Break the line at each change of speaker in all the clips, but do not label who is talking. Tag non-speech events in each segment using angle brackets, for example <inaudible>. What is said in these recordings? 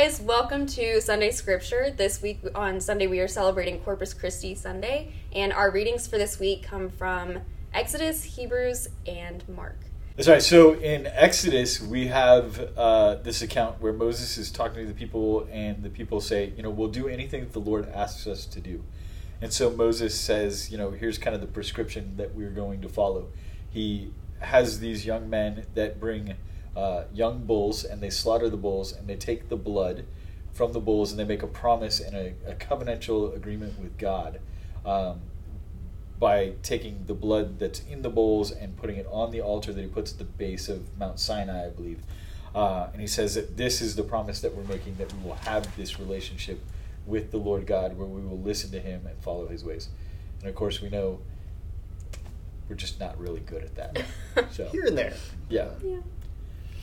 guys, welcome to Sunday Scripture. This week on Sunday, we are celebrating Corpus Christi Sunday, and our readings for this week come from Exodus, Hebrews, and Mark.
That's right. So in Exodus, we have uh, this account where Moses is talking to the people, and the people say, you know, we'll do anything that the Lord asks us to do. And so Moses says, you know, here's kind of the prescription that we're going to follow. He has these young men that bring uh, young bulls and they slaughter the bulls and they take the blood from the bulls and they make a promise and a, a covenantal agreement with God um, by taking the blood that's in the bulls and putting it on the altar that he puts at the base of Mount Sinai, I believe. Uh, and he says that this is the promise that we're making that we will have this relationship with the Lord God where we will listen to him and follow his ways. And of course, we know we're just not really good at that. <laughs>
So here and there.
Yeah. yeah.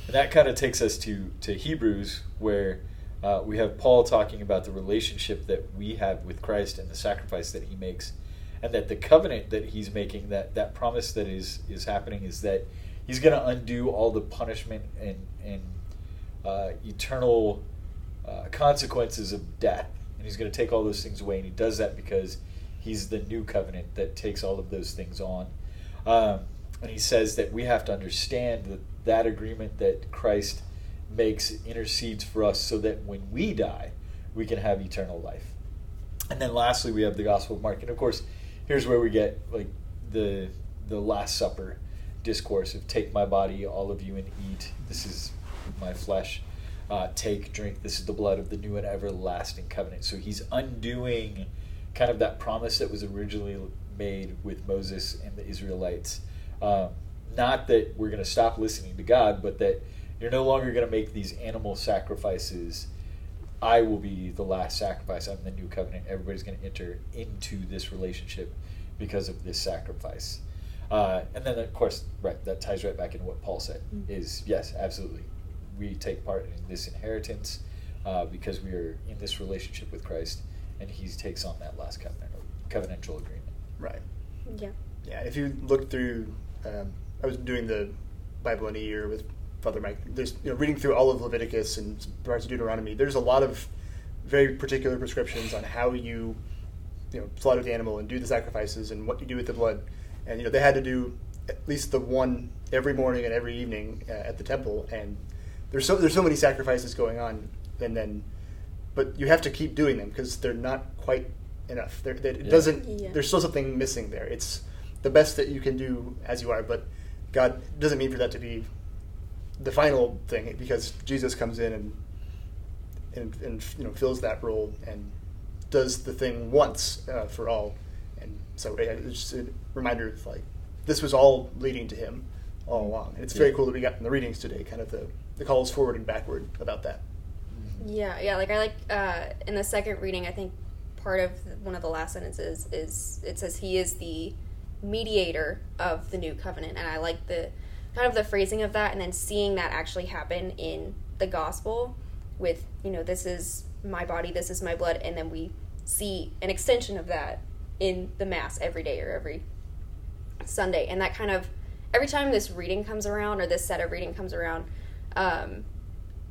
And that kind of takes us to, to Hebrews, where uh, we have Paul talking about the relationship that we have with Christ and the sacrifice that he makes, and that the covenant that he's making, that, that promise that is, is happening, is that he's going to undo all the punishment and, and uh, eternal uh, consequences of death. And he's going to take all those things away, and he does that because he's the new covenant that takes all of those things on. Um, and he says that we have to understand that that agreement that Christ makes intercedes for us so that when we die, we can have eternal life. And then lastly, we have the Gospel of Mark. And of course, here's where we get like the the Last Supper discourse of take my body, all of you, and eat. This is my flesh. Uh, take, drink. This is the blood of the new and everlasting covenant. So he's undoing kind of that promise that was originally made with Moses and the Israelites. Um, not that we're going to stop listening to God, but that you're no longer going to make these animal sacrifices. I will be the last sacrifice. I'm the new covenant. Everybody's going to enter into this relationship because of this sacrifice. Uh, and then, of course, right, that ties right back into what Paul said mm-hmm. is yes, absolutely. We take part in this inheritance uh, because we are in this relationship with Christ, and he takes on that last covenant, covenantal agreement.
Right.
Yeah.
Yeah. If you look through um, I was doing the Bible in a year with Father Mike. There's you know reading through all of Leviticus and parts of Deuteronomy. There's a lot of very particular prescriptions on how you you know slaughter the animal and do the sacrifices and what you do with the blood. And you know they had to do at least the one every morning and every evening uh, at the temple. And there's so there's so many sacrifices going on, and then but you have to keep doing them because they're not quite enough. They're, it yeah. doesn't. Yeah. There's still something missing there. It's the best that you can do as you are, but God doesn't mean for that to be the final thing because Jesus comes in and and, and you know fills that role and does the thing once uh, for all, and so it's just a reminder of like this was all leading to Him all along. And it's very cool that we got in the readings today, kind of the the calls forward and backward about that.
Yeah, yeah. Like I like uh, in the second reading, I think part of one of the last sentences is it says He is the mediator of the new covenant. And i like the kind of the phrasing of that and then seeing that actually happen in the gospel with you know this is my body this is my blood. And then we see an extension of that in the mass every day or every sunday. And that kind of every time this reading comes around or this set of reading comes around um,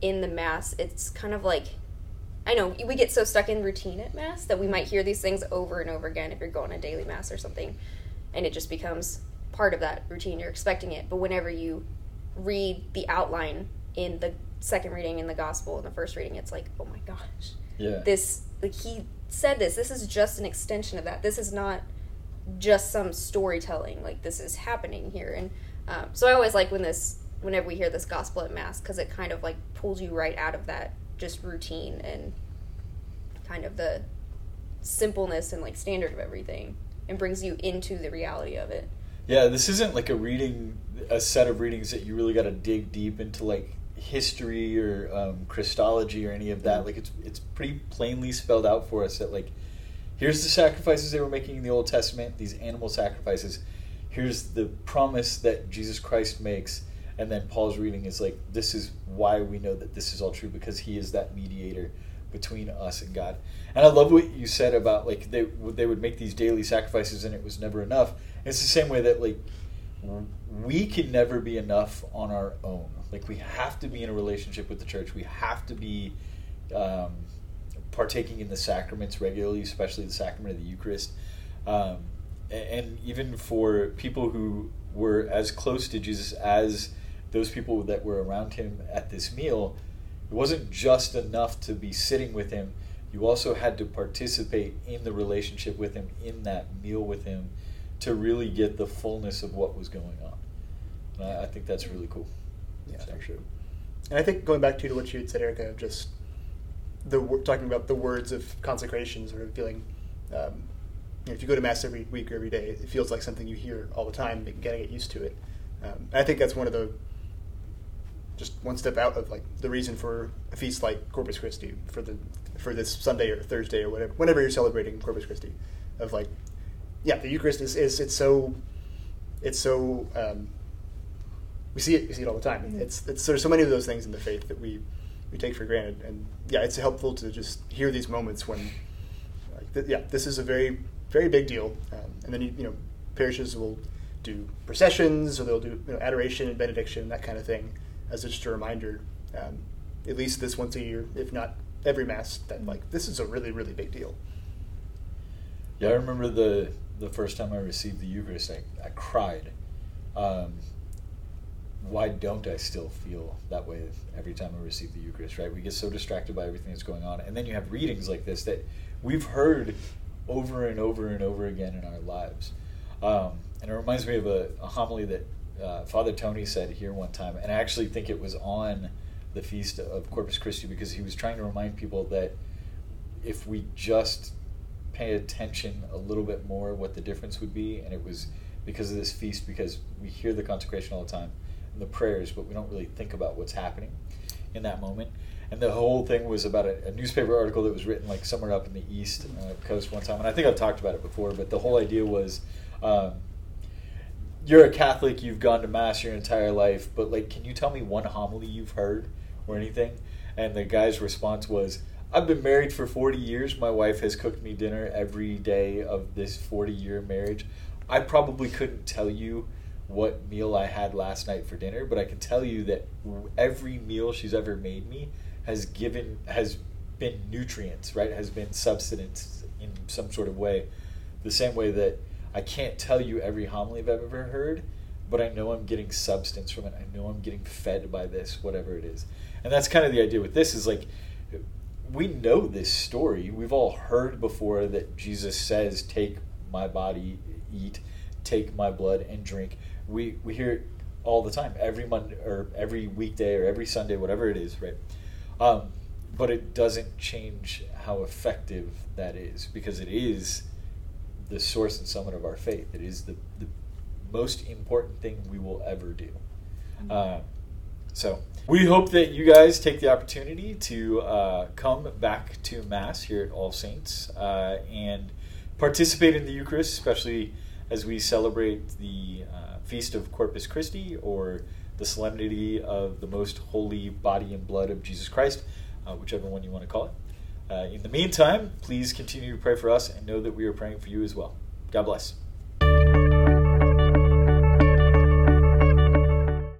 in the mass it's kind of like i know we get so stuck in routine at mass that we might hear these things over and over again if you're going to daily mass or something and it just becomes part of that routine. You're expecting it. But whenever you read the outline in the second reading in the gospel in the first reading, it's like, oh my gosh.
Yeah.
This like he said this. This is just an extension of that. This is not just some storytelling. Like this is happening here. And um, so I always like when this whenever we hear this gospel at mass because it kind of like pulls you right out of that just routine and kind of the simpleness and like standard of everything and brings you into the reality of it.
Yeah, this isn't like a reading, a set of readings that you really got to dig deep into, like history or um, Christology or any of that. Like it's it's pretty plainly spelled out for us that like here's the sacrifices they were making in the Old Testament, these animal sacrifices. Here's the promise that Jesus Christ makes, and then Paul's reading is like this is why we know that this is all true because he is that mediator between us and God. And I love what you said about like they they would make these daily sacrifices and it was never enough. it's the same way that like we can never be enough on our own. Like we have to be in a relationship with the church. We have to be um, partaking in the sacraments regularly, especially the sacrament of the Eucharist. Um, and even for people who were as close to Jesus as those people that were around him at this meal, it wasn't just enough to be sitting with him. You also had to participate in the relationship with him, in that meal with him, to really get the fullness of what was going on. And I, I think that's really cool.
Yeah, so. for sure. And I think going back to what you had said, Erica, of just the talking about the words of consecration, sort of feeling. Um, you know, if you go to mass every week or every day, it feels like something you hear all the time. You gotta get used to it. Um, I think that's one of the just one step out of like the reason for a feast like Corpus Christi for the for this Sunday or Thursday or whatever whenever you're celebrating Corpus Christi of like yeah the Eucharist is, is it's so it's so um, we see it we see it all the time. Mm-hmm. it's it's there's so many of those things in the faith that we we take for granted. And yeah it's helpful to just hear these moments when like th- yeah this is a very very big deal. Um, and then you, you know parishes will do processions or they'll do you know, adoration and benediction that kind of thing as just a reminder, um, at least this once a year, if not every mass, that like this is a really really big deal.
Yeah, I remember the the first time I received the Eucharist, I, I cried. Um, why don't I still feel that way every time I receive the Eucharist? Right, we get so distracted by everything that's going on, and then you have readings like this that we've heard over and over and over again in our lives. Um, and it reminds me of a, a homily that uh, Father Tony said here one time, and I actually think it was on the feast of Corpus Christi because he was trying to remind people that if we just pay attention a little bit more, what the difference would be, and it was because of this feast, because we hear the consecration all the time and the prayers, but we don't really think about what's happening in that moment. And the whole thing was about a, a newspaper article that was written like somewhere up in the East uh, Coast one time, and I think I've talked about it before. But the whole idea was um, you're a Catholic, you've gone to mass your entire life, but like, can you tell me one homily you've heard or anything? And the guy's response was, I've been married for 40 years. My wife has cooked me dinner every day of this 40 year marriage. I probably couldn't tell you what meal I had last night for dinner, but I can tell you that every meal she's ever made me has given has been nutrients, right? Has been substance in some sort of way. The same way that I can't tell you every homily I've ever heard, but I know I'm getting substance from it. I know I'm getting fed by this, whatever it is. And that's kind of the idea with this is like we know this story. We've all heard before that Jesus says, "Take my body, eat, take my blood and drink." We we hear it all the time, every Monday or every weekday or every Sunday, whatever it is, right? Um, but it doesn't change how effective that is because it is the source and summit of our faith. It is the, the most important thing we will ever do. Mm-hmm. Uh, so we hope that you guys take the opportunity to uh, come back to Mass here at All Saints uh, and participate in the Eucharist, especially as we celebrate the uh, Feast of Corpus Christi or the solemnity of the most holy body and blood of Jesus Christ, uh, whichever one you want to call it. Uh, in the meantime, please continue to pray for us and know that we are praying for you as well. God bless.